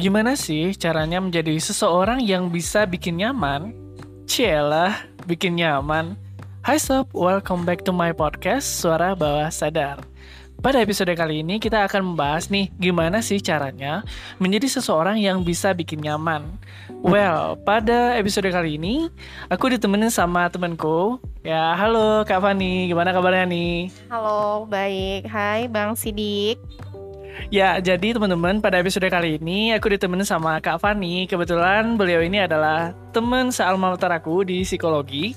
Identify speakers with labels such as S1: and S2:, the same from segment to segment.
S1: Gimana sih caranya menjadi seseorang yang bisa bikin nyaman? Cielah, bikin nyaman. Hai sob, welcome back to my podcast Suara Bawah Sadar. Pada episode kali ini kita akan membahas nih gimana sih caranya menjadi seseorang yang bisa bikin nyaman. Well, pada episode kali ini aku ditemenin sama temanku. Ya, halo Kak Fani, gimana kabarnya nih?
S2: Halo, baik. Hai Bang Sidik.
S1: Ya, jadi teman-teman pada episode kali ini aku ditemenin sama Kak Fani. Kebetulan beliau ini adalah teman sealma mater aku di psikologi.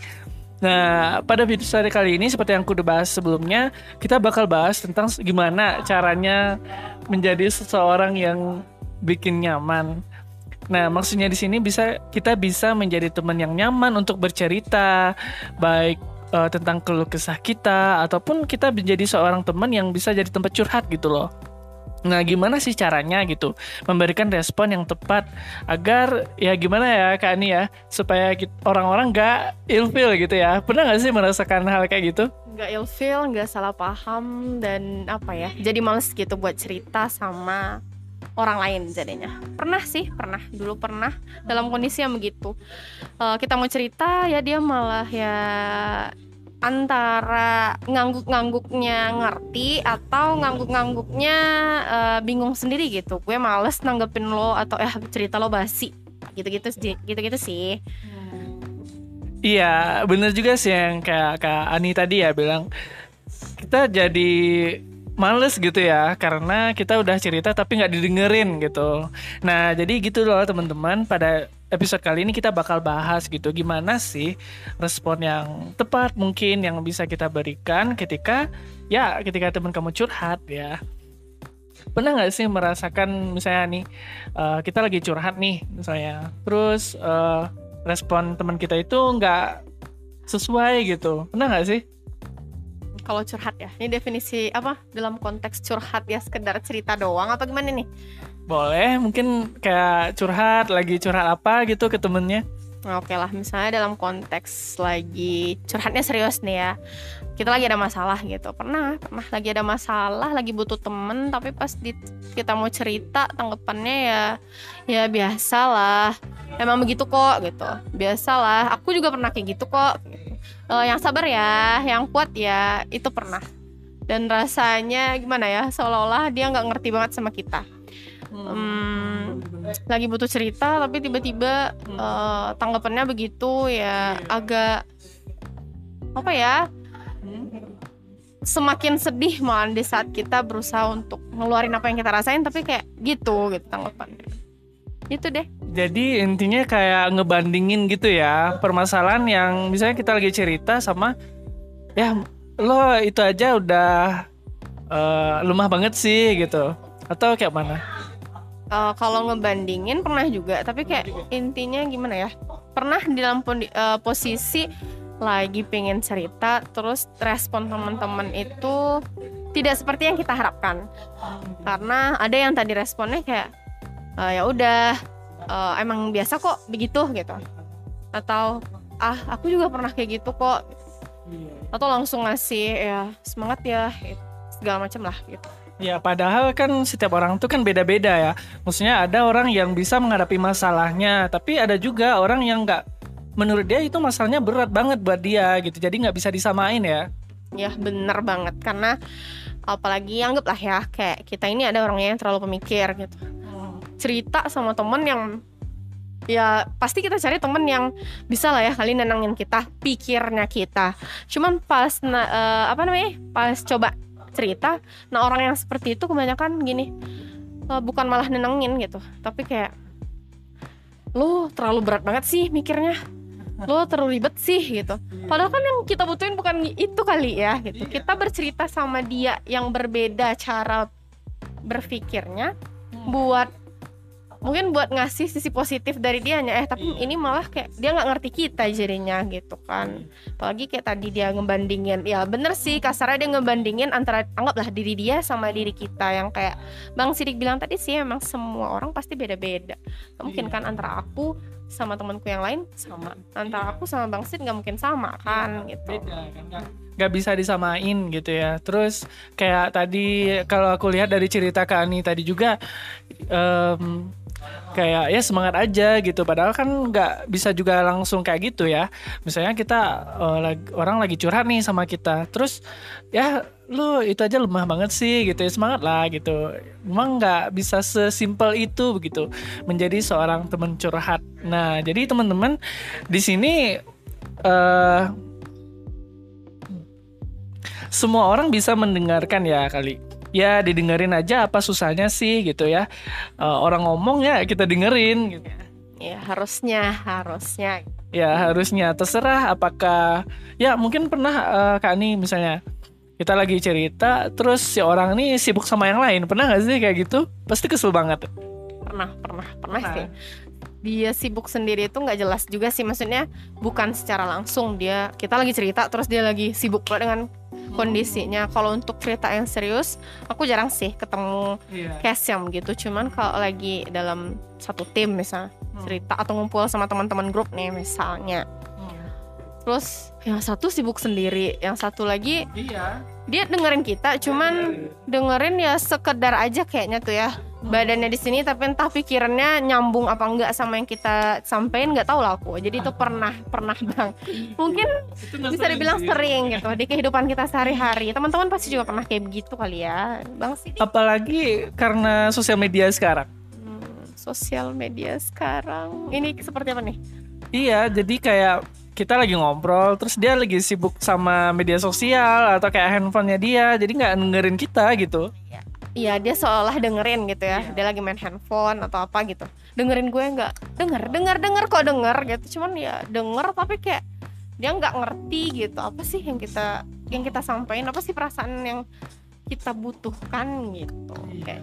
S1: Nah, pada episode kali ini seperti yang aku udah bahas sebelumnya, kita bakal bahas tentang gimana caranya menjadi seseorang yang bikin nyaman. Nah, maksudnya di sini bisa kita bisa menjadi teman yang nyaman untuk bercerita, baik uh, tentang keluh kesah kita ataupun kita menjadi seorang teman yang bisa jadi tempat curhat gitu loh. Nah, gimana sih caranya gitu memberikan respon yang tepat agar ya gimana ya Kak Ani ya supaya orang-orang gak ilfil gitu ya. Pernah gak sih merasakan hal kayak gitu?
S2: Gak ilfil, gak salah paham dan apa ya? Jadi males gitu buat cerita sama orang lain jadinya. Pernah sih, pernah. Dulu pernah dalam kondisi yang begitu. Uh, kita mau cerita ya dia malah ya antara ngangguk-ngangguknya ngerti atau ngangguk-ngangguknya uh, bingung sendiri gitu. Gue males nanggepin lo atau eh cerita lo basi. Gitu-gitu gitu-gitu sih.
S1: Iya bener juga sih yang kayak kak Ani tadi ya bilang. Kita jadi males gitu ya karena kita udah cerita tapi nggak didengerin gitu. Nah jadi gitu loh teman-teman pada episode kali ini kita bakal bahas gitu gimana sih respon yang tepat mungkin yang bisa kita berikan ketika ya ketika teman kamu curhat ya. Pernah nggak sih merasakan misalnya nih uh, kita lagi curhat nih misalnya terus uh, respon teman kita itu nggak sesuai gitu. Pernah nggak sih?
S2: Kalau curhat ya. Ini definisi apa? Dalam konteks curhat ya sekedar cerita doang apa gimana nih?
S1: Boleh mungkin kayak curhat lagi curhat apa gitu ke temennya.
S2: Oke lah, misalnya dalam konteks lagi curhatnya serius nih ya. Kita lagi ada masalah gitu. Pernah, pernah lagi ada masalah, lagi butuh temen Tapi pas di, kita mau cerita tanggapannya ya Ya biasa lah. Emang begitu kok gitu. Biasalah, aku juga pernah kayak gitu kok uh, yang sabar ya yang kuat ya itu pernah. Dan rasanya gimana ya seolah-olah dia nggak ngerti banget sama kita. Um, lagi butuh cerita tapi tiba-tiba uh, tanggapannya begitu ya agak apa ya semakin sedih malah di saat kita berusaha untuk ngeluarin apa yang kita rasain tapi kayak gitu gitu tanggapannya itu deh.
S1: Jadi intinya kayak ngebandingin gitu ya permasalahan yang misalnya kita lagi cerita sama ya lo itu aja udah uh, lemah banget sih gitu. Atau kayak mana?
S2: Uh, kalau ngebandingin pernah juga tapi kayak intinya gimana ya? Pernah di dalam uh, posisi lagi pengen cerita terus respon teman-teman itu tidak seperti yang kita harapkan. Karena ada yang tadi responnya kayak uh, ya udah. Uh, emang biasa kok begitu gitu. Atau ah aku juga pernah kayak gitu kok. Atau langsung ngasih ya semangat ya segala macam lah gitu.
S1: Ya padahal kan setiap orang tuh kan beda-beda ya. Maksudnya ada orang yang bisa menghadapi masalahnya Tapi ada juga orang yang nggak Menurut dia itu masalahnya berat banget buat dia gitu. Jadi nggak bisa disamain ya.
S2: Ya bener banget. Karena apalagi anggaplah ya Kayak kita ini ada orangnya yang terlalu pemikir gitu cerita sama temen yang ya pasti kita cari temen yang bisa lah ya kali nenangin kita pikirnya kita. Cuman pas na, uh, apa namanya pas coba cerita nah orang yang seperti itu kebanyakan gini uh, bukan malah nenangin gitu. Tapi kayak lu terlalu berat banget sih mikirnya. Lo terlalu ribet sih gitu. Padahal kan yang kita butuhin bukan itu kali ya gitu. Kita bercerita sama dia yang berbeda cara berpikirnya buat mungkin buat ngasih sisi positif dari dia eh tapi iya. ini malah kayak dia nggak ngerti kita jadinya gitu kan iya. apalagi kayak tadi dia ngebandingin ya bener sih kasarnya dia ngebandingin antara anggaplah diri dia sama diri kita yang kayak bang Sidik bilang tadi sih emang semua orang pasti beda-beda mungkin iya. kan antara aku sama temanku yang lain sama antara aku sama bang Sid nggak mungkin sama kan gitu
S1: beda kan nggak bisa disamain gitu ya. Terus kayak tadi kalau aku lihat dari cerita Kak Ani tadi juga em, kayak ya semangat aja gitu. Padahal kan nggak bisa juga langsung kayak gitu ya. Misalnya kita eh, lag- orang lagi curhat nih sama kita, terus ya lu itu aja lemah banget sih gitu ya semangat lah gitu. Emang nggak bisa sesimpel itu begitu menjadi seorang teman curhat. Nah jadi teman-teman di sini eh semua orang bisa mendengarkan ya kali. Ya didengerin aja apa susahnya sih gitu ya. Eh, orang ngomong ya kita dengerin gitu.
S2: Ya harusnya, harusnya.
S1: Ya harusnya terserah apakah ya mungkin pernah eh, Kak Ani misalnya kita lagi cerita terus si orang ini sibuk sama yang lain. Pernah gak sih kayak gitu? Pasti kesel banget.
S2: Pernah, pernah, pernah
S1: Pernah.
S2: sih. Dia sibuk sendiri itu nggak jelas juga sih. Maksudnya bukan secara langsung dia kita lagi cerita terus dia lagi sibuk pula dengan kondisinya. Kalau untuk cerita yang serius, aku jarang sih ketemu
S1: Iya.
S2: case yang begitu. Cuman kalau lagi dalam satu tim misalnya
S1: Hmm.
S2: cerita atau ngumpul sama teman-teman grup nih misalnya. Terus yang satu sibuk sendiri, yang satu lagi
S1: Iya.
S2: dia dengerin kita, cuman dengerin ya sekedar aja kayaknya tuh ya. Badannya di sini tapi entah pikirannya nyambung apa enggak sama yang kita sampein nggak tahu lah aku. Jadi itu pernah pernah bang. Mungkin
S1: Itu nggak
S2: bisa dibilang
S1: sih.
S2: sering gitu di kehidupan kita sehari-hari. Teman-teman pasti juga pernah kayak begitu kali ya, bang sih.
S1: Apalagi karena sosial media sekarang.
S2: Hmm, sosial media sekarang ini seperti apa nih?
S1: Iya, jadi kayak kita lagi ngobrol, terus dia lagi sibuk sama media sosial atau kayak handphonenya dia, jadi nggak dengerin kita gitu.
S2: Iya. Dia seolah dengerin gitu ya. Dia lagi main handphone atau apa gitu. Dengerin gue nggak Denger, denger, denger kok denger gitu. Cuman ya denger tapi kayak Dia nggak ngerti gitu. Apa sih yang kita Yang kita sampaikan? Apa sih perasaan yang kita butuhkan gitu? Kayak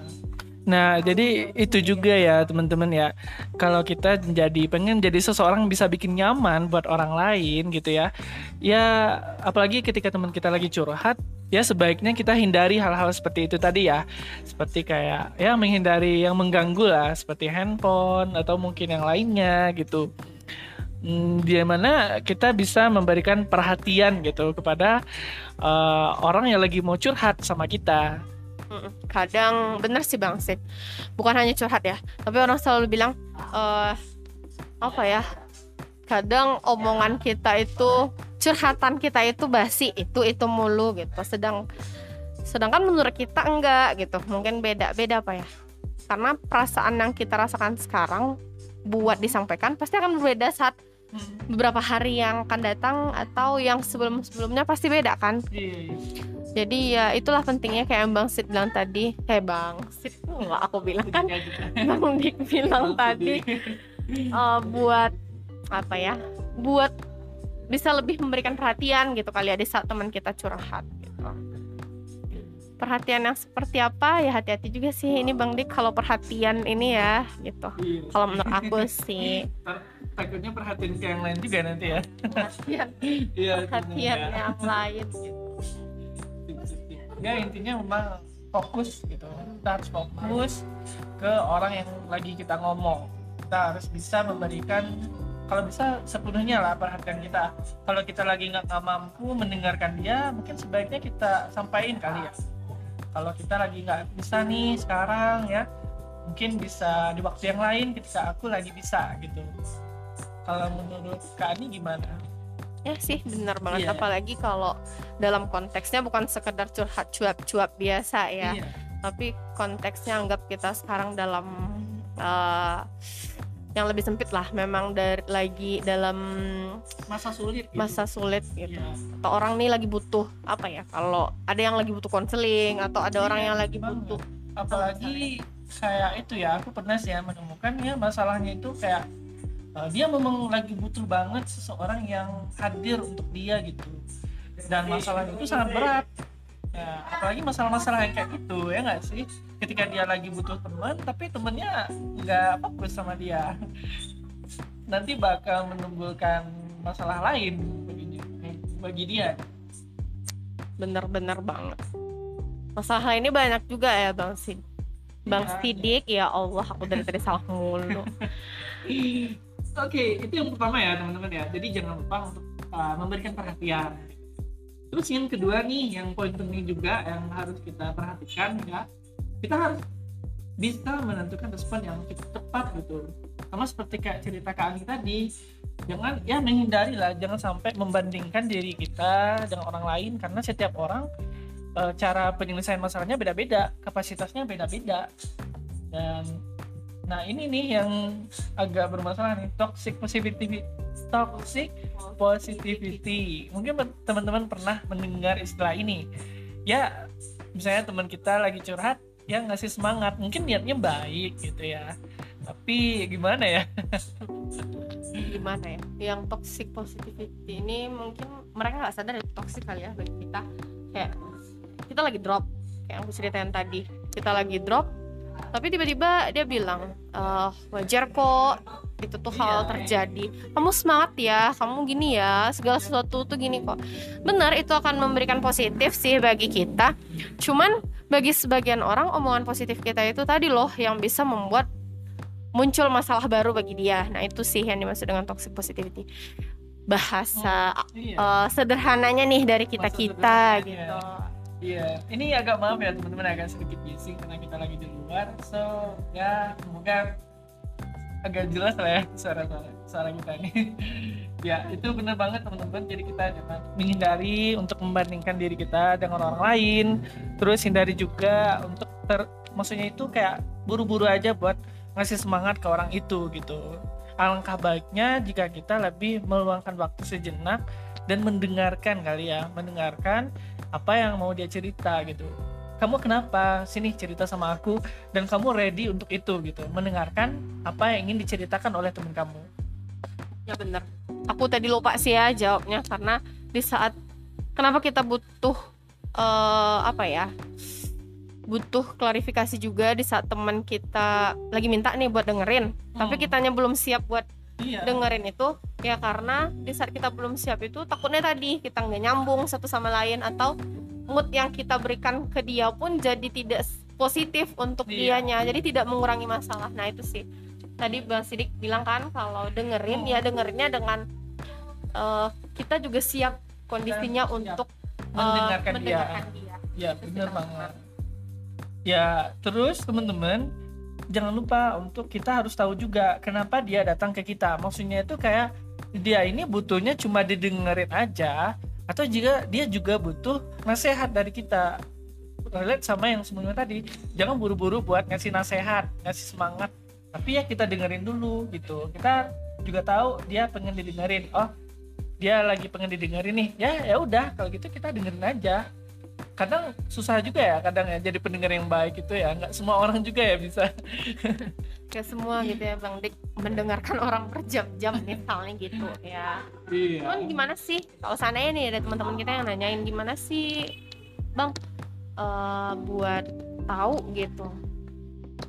S1: Nah, jadi itu juga ya teman-teman ya. Kalau kita jadi pengen jadi seseorang bisa bikin nyaman buat orang lain gitu ya. Ya, apalagi ketika teman kita lagi curhat, ya sebaiknya kita hindari hal-hal seperti itu tadi ya. Seperti kayak ya menghindari yang mengganggu lah, seperti handphone atau mungkin yang lainnya gitu. Hmm, di mana kita bisa memberikan perhatian gitu kepada eh, orang yang lagi mau curhat sama kita.
S2: Kadang bener sih Bang Sid Bukan hanya curhat ya Tapi orang selalu bilang eh Apa ya Kadang omongan kita itu Curhatan kita itu basi Itu itu mulu gitu. Sedang Sedangkan menurut kita enggak gitu. Mungkin beda Beda apa ya. Karena perasaan yang kita rasakan sekarang Buat disampaikan Pasti akan berbeda saat Beberapa hari yang akan datang Atau yang sebelum-sebelumnya Pasti beda kan
S1: Iya,
S2: jadi ya itulah pentingnya kayak yang Bang Sid bilang tadi. Eh Bang Sid nggak aku bilang kan Bang Dik bilang tadi eh, buat apa ya? Buat bisa lebih memberikan perhatian gitu kali ya di saat teman kita curhat gitu. Perhatian yang seperti apa ya hati-hati juga sih ini Bang Dik kalau perhatian ini ya gitu.
S1: Iya.
S2: Kalau menurut aku sih
S1: takutnya perhatiin ke yang lain juga nanti ya.
S2: perhatian
S1: Iya.
S2: perhatian yang lain gitu.
S1: Ya intinya memang fokus gitu. Kita harus fokus ke orang yang lagi kita ngomong. Kita harus bisa memberikan kalau bisa sepenuhnya lah perhatian kita. Kalau kita lagi nggak mampu mendengarkan dia, mungkin sebaiknya kita sampaikan kali ya. Kalau kita lagi nggak bisa nih sekarang ya, mungkin bisa di waktu yang lain ketika aku lagi bisa gitu. Kalau menurut Kak Ani gimana?
S2: Ya sih benar banget
S1: Iya.
S2: apalagi kalau dalam konteksnya bukan sekedar curhat cuap-cuap biasa ya,
S1: Iya.
S2: tapi konteksnya anggap kita sekarang dalam eh, yang lebih sempit lah, memang dari lagi dalam
S1: Masa sulit. Gitu.
S2: masa sulit gitu.
S1: Iya.
S2: Atau orang nih lagi butuh apa ya? Kalau ada yang lagi butuh konseling atau ada orang
S1: Iya,
S2: yang lagi
S1: banget.
S2: butuh
S1: apalagi kayak itu ya aku pernah sih ya menemukan ya masalahnya itu kayak uh, dia memang lagi butuh banget seseorang yang hadir untuk dia gitu dan masalahnya itu sangat berat ya apalagi masalah-masalah yang kayak gitu ya nggak sih ketika dia lagi butuh teman tapi temennya nggak fokus sama dia nanti bakal menimbulkan masalah lain bagi, bagi dia
S2: bener-bener banget. Masalah ini banyak juga ya Bang Sid. Bang
S1: Iya.
S2: Sidik ya Allah aku dari tadi salah mulu.
S1: Oke, itu yang pertama ya teman-teman ya. Jadi jangan lupa untuk uh, memberikan perhatian. terus yang kedua nih yang poin penting juga yang harus kita perhatikan ya kita harus bisa menentukan respon yang tepat gitu. Sama seperti kayak cerita Kak Ani tadi jangan ya menghindari lah jangan sampai membandingkan diri kita dengan orang lain karena setiap orang e, cara penyelesaian masalahnya beda-beda kapasitasnya beda-beda. Dan nah ini nih yang agak bermasalah nih toxic positivity toxic positivity. Mungkin teman-teman pernah mendengar istilah ini. Ya misalnya teman kita lagi curhat yang ngasih semangat. Mungkin niatnya baik gitu ya. Tapi gimana ya?
S2: Gimana ya? Yang toxic positivity ini mungkin mereka nggak sadar itu toxic kali ya bagi kita. Kayak kita lagi drop. Kayak aku ceritain tadi. Kita lagi drop tapi tiba-tiba dia bilang e, wajar kok itu tuh hal iya. terjadi. Kamu semangat ya kamu gini ya segala sesuatu tuh gini kok. Benar itu akan memberikan positif sih bagi kita. Cuman bagi sebagian orang omongan positif kita itu tadi loh yang bisa membuat muncul masalah baru bagi dia. Nah, itu sih yang dimaksud dengan toxic positivity. Bahasa oh, iya. uh, sederhananya nih dari kita-kita gitu.
S1: Iya, ini agak maaf ya teman-teman agak sedikit bising karena kita lagi di luar. So, ya semoga agak jelas lah ya suara-suara suara kita ini. ya itu benar banget teman-teman. Jadi kita jangan menghindari untuk membandingkan diri kita dengan orang lain. Terus hindari juga untuk ter maksudnya itu kayak buru-buru aja buat ngasih semangat ke orang itu gitu. Alangkah baiknya jika kita lebih meluangkan waktu sejenak dan mendengarkan kali ya mendengarkan apa yang mau dia cerita gitu. Kamu kenapa? Sini cerita sama aku dan kamu ready untuk itu gitu. Mendengarkan apa yang ingin diceritakan oleh teman kamu
S2: ya benar aku tadi lupa sih ya jawabnya karena di saat kenapa kita butuh uh, apa ya butuh klarifikasi juga di saat teman kita lagi minta nih buat dengerin hmm. tapi kitanya belum siap buat iya. dengerin itu ya karena di saat kita belum siap itu takutnya tadi kita nggak nyambung satu sama lain atau mood yang kita berikan ke dia pun jadi tidak positif untuk iya. dianya jadi tidak mengurangi masalah nah itu sih tadi bang Sidik bilang kan kalau dengerin ya dengerinnya dengan uh, kita juga siap kondisinya siap. untuk
S1: uh, mendengarkan, mendengarkan dia. dia. Ya benar banget. Ya terus teman-teman jangan lupa untuk kita harus tahu juga kenapa dia datang ke kita. Maksudnya itu kayak dia ini butuhnya cuma didengerin aja atau jika dia juga butuh nasihat dari kita relate sama yang sebelumnya tadi jangan buru-buru buat ngasih nasihat ngasih semangat tapi ya kita dengerin dulu gitu. Kita juga tahu dia pengen didengerin. Oh dia lagi pengen didengerin nih. Ya ya udah kalau gitu kita dengerin aja. Kadang susah juga ya kadang ya jadi pendengar yang baik itu ya. Nggak semua orang juga ya bisa.
S2: Gak semua gitu ya bang Dik. Mendengarkan orang berjam-jam misalnya gitu ya.
S1: Iya.
S2: cuman gimana sih? Kalau sananya nih ada teman-teman kita yang nanyain gimana sih bang uh, buat tahu gitu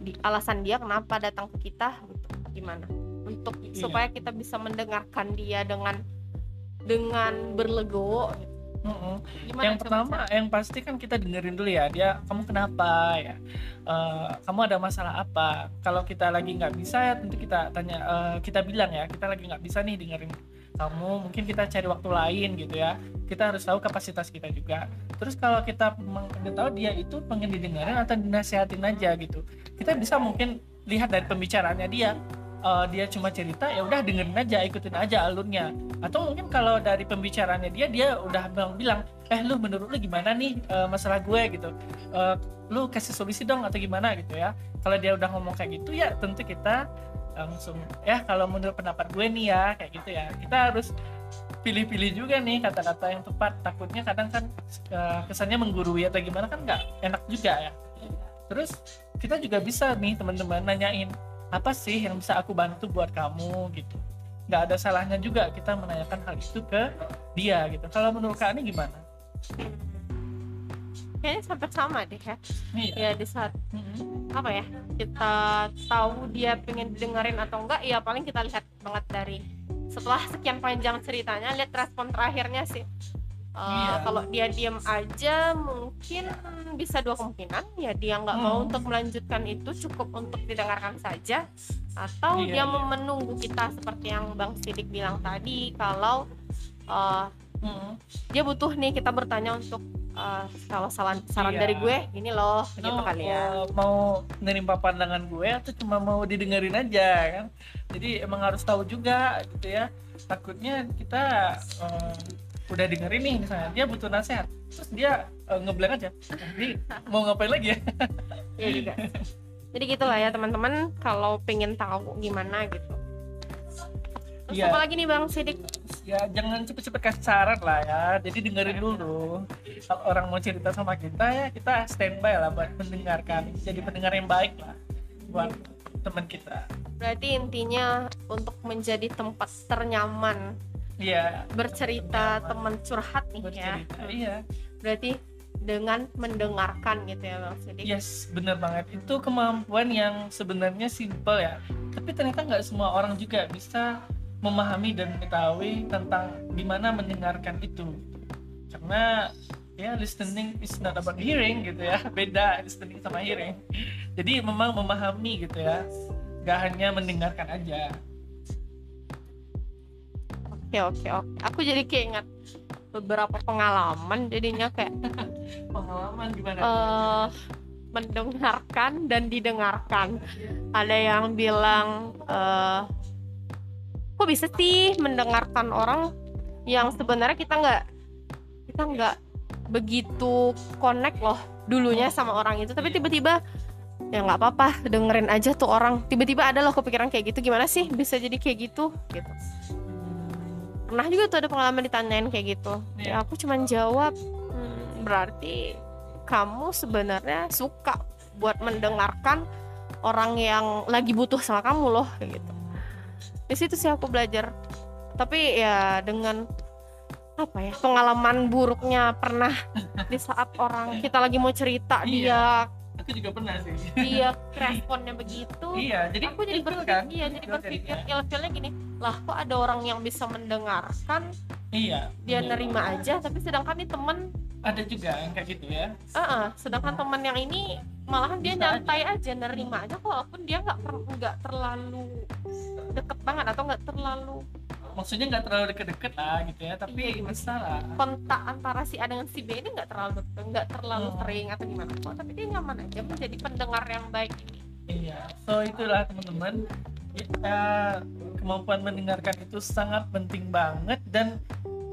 S2: di alasan dia kenapa datang ke kita gitu gimana untuk iya. supaya kita bisa mendengarkan dia dengan dengan berlegowo gitu.
S1: Yang pertama, yang pasti kan kita dengerin dulu ya dia kamu kenapa ya, uh, kamu ada masalah apa? Kalau kita lagi nggak bisa ya tentu kita tanya, uh, kita bilang ya kita lagi nggak bisa nih dengerin kamu, mungkin kita cari waktu lain gitu ya. Kita harus tahu kapasitas kita juga. Terus kalau kita udah tahu dia itu pengen didengarin atau dinasehatin aja gitu, kita bisa mungkin lihat dari pembicaraannya dia uh, dia cuma cerita ya udah dengerin aja ikutin aja alurnya atau mungkin kalau dari pembicaraannya dia dia udah bilang bilang eh lu menurut lu gimana nih uh, masalah gue? Gitu. Uh, lu kasih solusi dong atau gimana? Gitu ya. Kalau dia udah ngomong kayak gitu ya tentu kita langsung ya kalau menurut pendapat gue nih ya kayak gitu ya. Kita harus pilih-pilih juga nih kata-kata yang tepat. Takutnya kadang kan kesannya menggurui atau gimana kan nggak enak juga ya. Terus kita juga bisa nih teman-teman nanyain apa sih yang bisa aku bantu buat kamu? Gitu nggak ada salahnya juga kita menanyakan hal itu ke dia gitu kalau menurut kak ini gimana
S2: kayaknya sampai sama deh ya iya. ya di saat mm-hmm. apa ya kita tahu dia pengen dengerin atau enggak ya paling kita lihat banget dari setelah sekian panjang ceritanya lihat respon terakhirnya sih Uh, iya. Kalau dia diam aja mungkin bisa dua kemungkinan ya dia nggak hmm. mau untuk melanjutkan itu cukup untuk didengarkan saja atau iya, dia iya. menunggu kita seperti yang Bang Sidik bilang tadi kalau eh,
S1: Hmm.
S2: dia butuh nih kita bertanya untuk eh, kalau saran saran
S1: Iya.
S2: dari gue ini loh gitu
S1: Lo,
S2: kali ya
S1: eh, mau nerima pandangan gue atau cuma mau didengerin aja kan jadi emang harus tahu juga gitu ya takutnya kita eh, udah dengerin nih misalnya dia butuh nasihat terus dia eh, ngeblank aja jadi mau ngapain lagi ya?
S2: Iya juga. Jadi gitulah ya teman-teman kalau pengen tahu gimana gitu. Terus
S1: Iya.
S2: apa lagi nih bang Sidik?
S1: Ya jangan cepet-cepet kasih saran lah ya jadi dengerin dulu. Kalau orang mau cerita sama kita ya kita standby lah buat mendengarkan jadi pendengar yang baik lah buat teman kita.
S2: Berarti intinya untuk menjadi tempat ternyaman
S1: iya.
S2: Bercerita teman curhat nih ya.
S1: Bercerita iya.
S2: Berarti dengan mendengarkan gitu ya bang Sidik
S1: yes bener banget. Itu kemampuan yang sebenarnya simple ya. Tapi ternyata nggak semua orang juga bisa memahami dan mengetahui tentang gimana mendengarkan itu. Karena ya listening is not about hearing gitu ya. Beda listening sama hearing. Jadi memang memahami gitu ya. Nggak hanya mendengarkan aja
S2: oke oke oke. Aku jadi keinget beberapa pengalaman jadinya kayak
S1: pengalaman gimana?
S2: Eh mendengarkan dan didengarkan. Ada yang bilang eh kok bisa sih mendengarkan orang yang sebenarnya kita nggak kita nggak begitu connect loh dulunya sama orang itu. Tapi tiba-tiba ya nggak apa-apa dengerin aja tuh orang. Tiba-tiba ada loh kepikiran kayak gitu. Gimana sih bisa jadi kayak gitu? Gitu pernah juga tuh ada pengalaman ditanyain kayak gitu
S1: Iya.
S2: ya aku cuman jawab "Hmm, berarti kamu sebenarnya suka buat mendengarkan orang yang lagi butuh sama kamu loh kayak gitu di situ sih aku belajar tapi ya dengan apa ya pengalaman buruknya pernah di saat orang kita lagi mau cerita
S1: Iya.
S2: dia
S1: aku juga pernah sih.
S2: Dia responnya begitu.
S1: Iya jadi
S2: aku jadi berpikir
S1: kan,
S2: iya jadi berpikir ilfilnya gini lah kok ada orang yang bisa mendengarkan?
S1: Iya
S2: dia
S1: bener.
S2: nerima aja tapi sedangkan nih temen
S1: ada juga yang kayak gitu ya.
S2: Eh, sedangkan temen yang ini malahan dia
S1: Bisa
S2: nyantai aja. nerima aja walaupun dia nggak nggak terlalu deket banget atau nggak terlalu
S1: maksudnya nggak terlalu deket-deket lah gitu ya tapi
S2: Iya, gimana?
S1: bisa lah
S2: kontak antara si A dengan si B ini nggak terlalu nggak terlalu
S1: Hmm.
S2: sering atau gimana kok tapi dia nyaman aja menjadi pendengar yang baik ini
S1: iya so itulah teman-teman ya, kemampuan mendengarkan itu sangat penting banget dan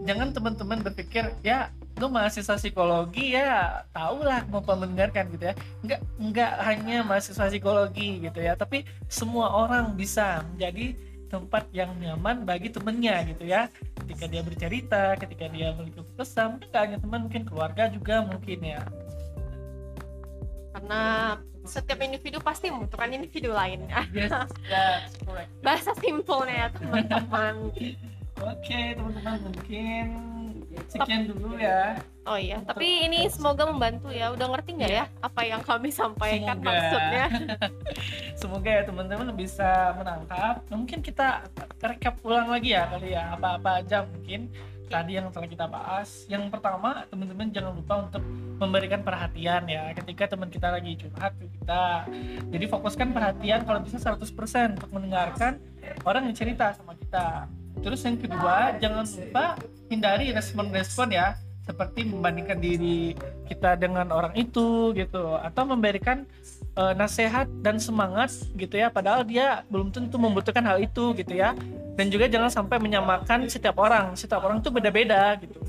S1: jangan teman-teman berpikir ya lu mahasiswa psikologi ya tau lah kemampuan mendengarkan gitu ya nggak nggak hanya mahasiswa psikologi gitu ya tapi semua orang bisa menjadi tempat yang nyaman bagi temennya gitu ya. Ketika dia bercerita ketika dia memiliki pesan mungkin nggak hanya teman mungkin keluarga juga mungkin ya.
S2: Karena setiap individu pasti membutuhkan individu lainnya
S1: yes that's correct.
S2: Bahasa simpelnya ya teman-teman.
S1: Oke teman-teman mungkin sekian dulu ya.
S2: Oh iya tapi ini semoga membantu ya. Udah ngerti nggak ya apa yang kami sampaikan
S1: Semoga.
S2: maksudnya?
S1: Semoga ya teman-teman bisa menangkap. Mungkin kita recap ulang lagi ya kali ya apa-apa aja mungkin tadi yang telah kita bahas. Yang pertama teman-teman jangan lupa untuk memberikan perhatian ya ketika teman kita lagi curhat ke kita. Jadi fokuskan perhatian kalau bisa 100% untuk mendengarkan orang yang cerita sama kita terus yang kedua jangan lupa hindari respon-respon ya. Seperti membandingkan diri kita dengan orang itu gitu. Atau memberikan eh, nasihat dan semangat gitu ya. Padahal dia belum tentu membutuhkan hal itu gitu ya. Dan juga jangan sampai menyamakan setiap orang. Setiap orang tuh beda-beda gitu.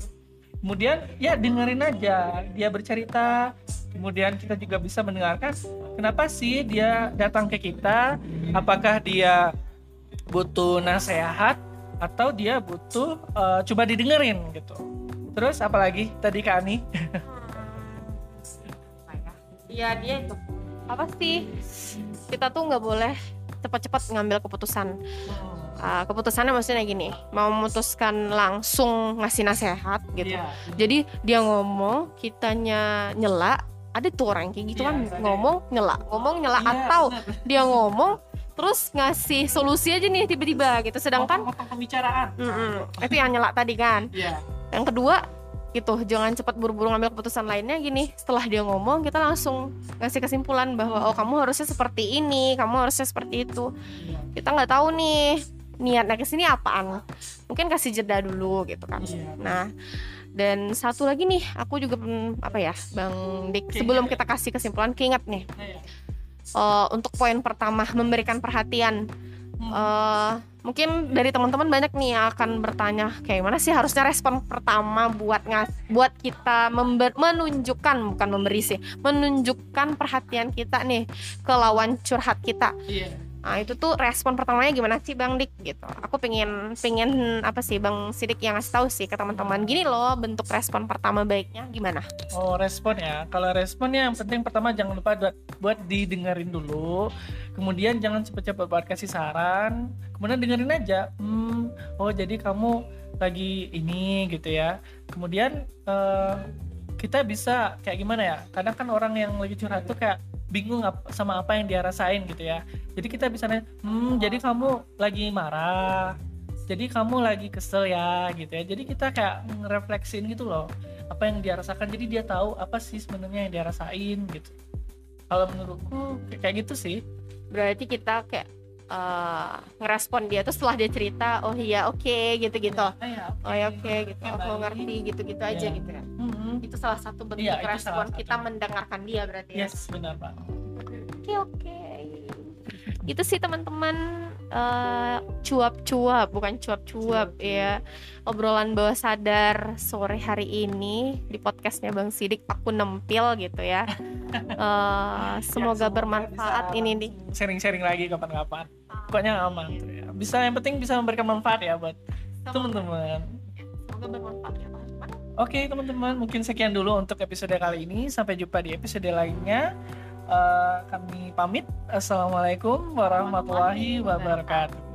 S1: Kemudian ya dengerin aja. Dia bercerita. Kemudian kita juga bisa mendengarkan kenapa sih dia datang ke kita? Apakah dia butuh nasihat atau dia butuh eh, coba didengerin gitu. Terus apalagi? Tadi Kak Ani?
S2: Ya iya dia itu. Apa sih? Kita tuh nggak boleh cepat-cepat ngambil keputusan. Ah, keputusannya maksudnya gini mau memutuskan langsung ngasih nasihat gitu.
S1: Iya.
S2: jadi dia ngomong kitanya nyela ada tuh orang kayak gitu
S1: Iya,
S2: kan ngomong nyela. Ngomong nyela
S1: Iya,
S2: atau
S1: benar.
S2: dia ngomong terus ngasih solusi aja nih tiba-tiba gitu. Sedangkan
S1: Potong-potong pembicaraan.
S2: Mm-mm, itu yang nyela tadi kan.
S1: Iya.
S2: yang kedua gitu jangan cepat buru-buru ngambil keputusan lainnya. Gini setelah dia ngomong kita langsung ngasih kesimpulan bahwa oh kamu harusnya seperti ini kamu harusnya seperti itu.
S1: Iya.
S2: kita nggak tahu nih niatnya ke sini apaan. Mungkin kasih jeda dulu gitu kan.
S1: Iya.
S2: nah dan satu lagi nih aku juga mm, apa ya bang Dik sebelum kita kasih kesimpulan keinget nih eh, untuk poin pertama memberikan perhatian
S1: Hmm.
S2: eh mungkin dari teman-teman banyak nih yang akan bertanya kayak mana sih harusnya respon pertama buat ngas buat kita member- menunjukkan bukan memberi sih menunjukkan perhatian kita nih ke lawan curhat kita
S1: Iya.
S2: Nah itu tuh respon pertamanya gimana sih bang Dik gitu aku pengen pengen apa sih bang Sidik yang ngasih tahu sih ke teman-teman gini loh bentuk respon pertama baiknya gimana
S1: Oh respon ya. Kalau responnya yang penting pertama jangan lupa buat, buat didengerin dulu. Kemudian jangan cepet-cepet buat kasih saran. Kemudian dengerin aja. Hmm, oh jadi kamu lagi ini gitu ya. Kemudian eh, kita bisa kayak gimana ya? Kadang kan orang yang lagi curhat tuh kayak bingung ap- sama apa yang dia rasain gitu ya. Jadi kita bisa nanya, hmm jadi kamu lagi marah. Jadi kamu lagi kesel ya gitu ya. Jadi kita kayak ngerefleksin gitu loh apa yang dia rasakan jadi dia tahu apa sih sebenarnya yang dia rasain gitu kalau menurutku kayak- gitu sih
S2: berarti kita kayak eh, ngerespon dia tuh setelah dia cerita oh iya oke gitu-gitu
S1: Ah, ya,
S2: oh ya oke gitu
S1: Oke,
S2: aku
S1: baik.
S2: ngerti gitu-gitu aja
S1: Iya.
S2: gitu ya
S1: Mhm.
S2: Itu salah satu bentuk
S1: Iya,
S2: respon
S1: satu.
S2: kita mendengarkan dia berarti ya?
S1: Yes benar pak.
S2: Oke oke. Itu sih teman-teman eh, cuap-cuap bukan cuap-cuap ya. Obrolan bawah sadar sore hari ini di podcastnya Bang Sidik aku nempil gitu ya. Eh, semoga
S1: Ya,
S2: bermanfaat ini nih.
S1: sharing-sharing lagi kapan-kapan. Pokoknya aman tuh ya. bisa yang penting bisa memberikan manfaat ya buat teman-teman.
S2: Semoga bermanfaat ya teman-teman
S1: Oke teman-teman, mungkin sekian dulu untuk episode kali ini. Sampai jumpa di episode lainnya. Eh, kami pamit. Assalamualaikum warahmatullahi wabarakatuh.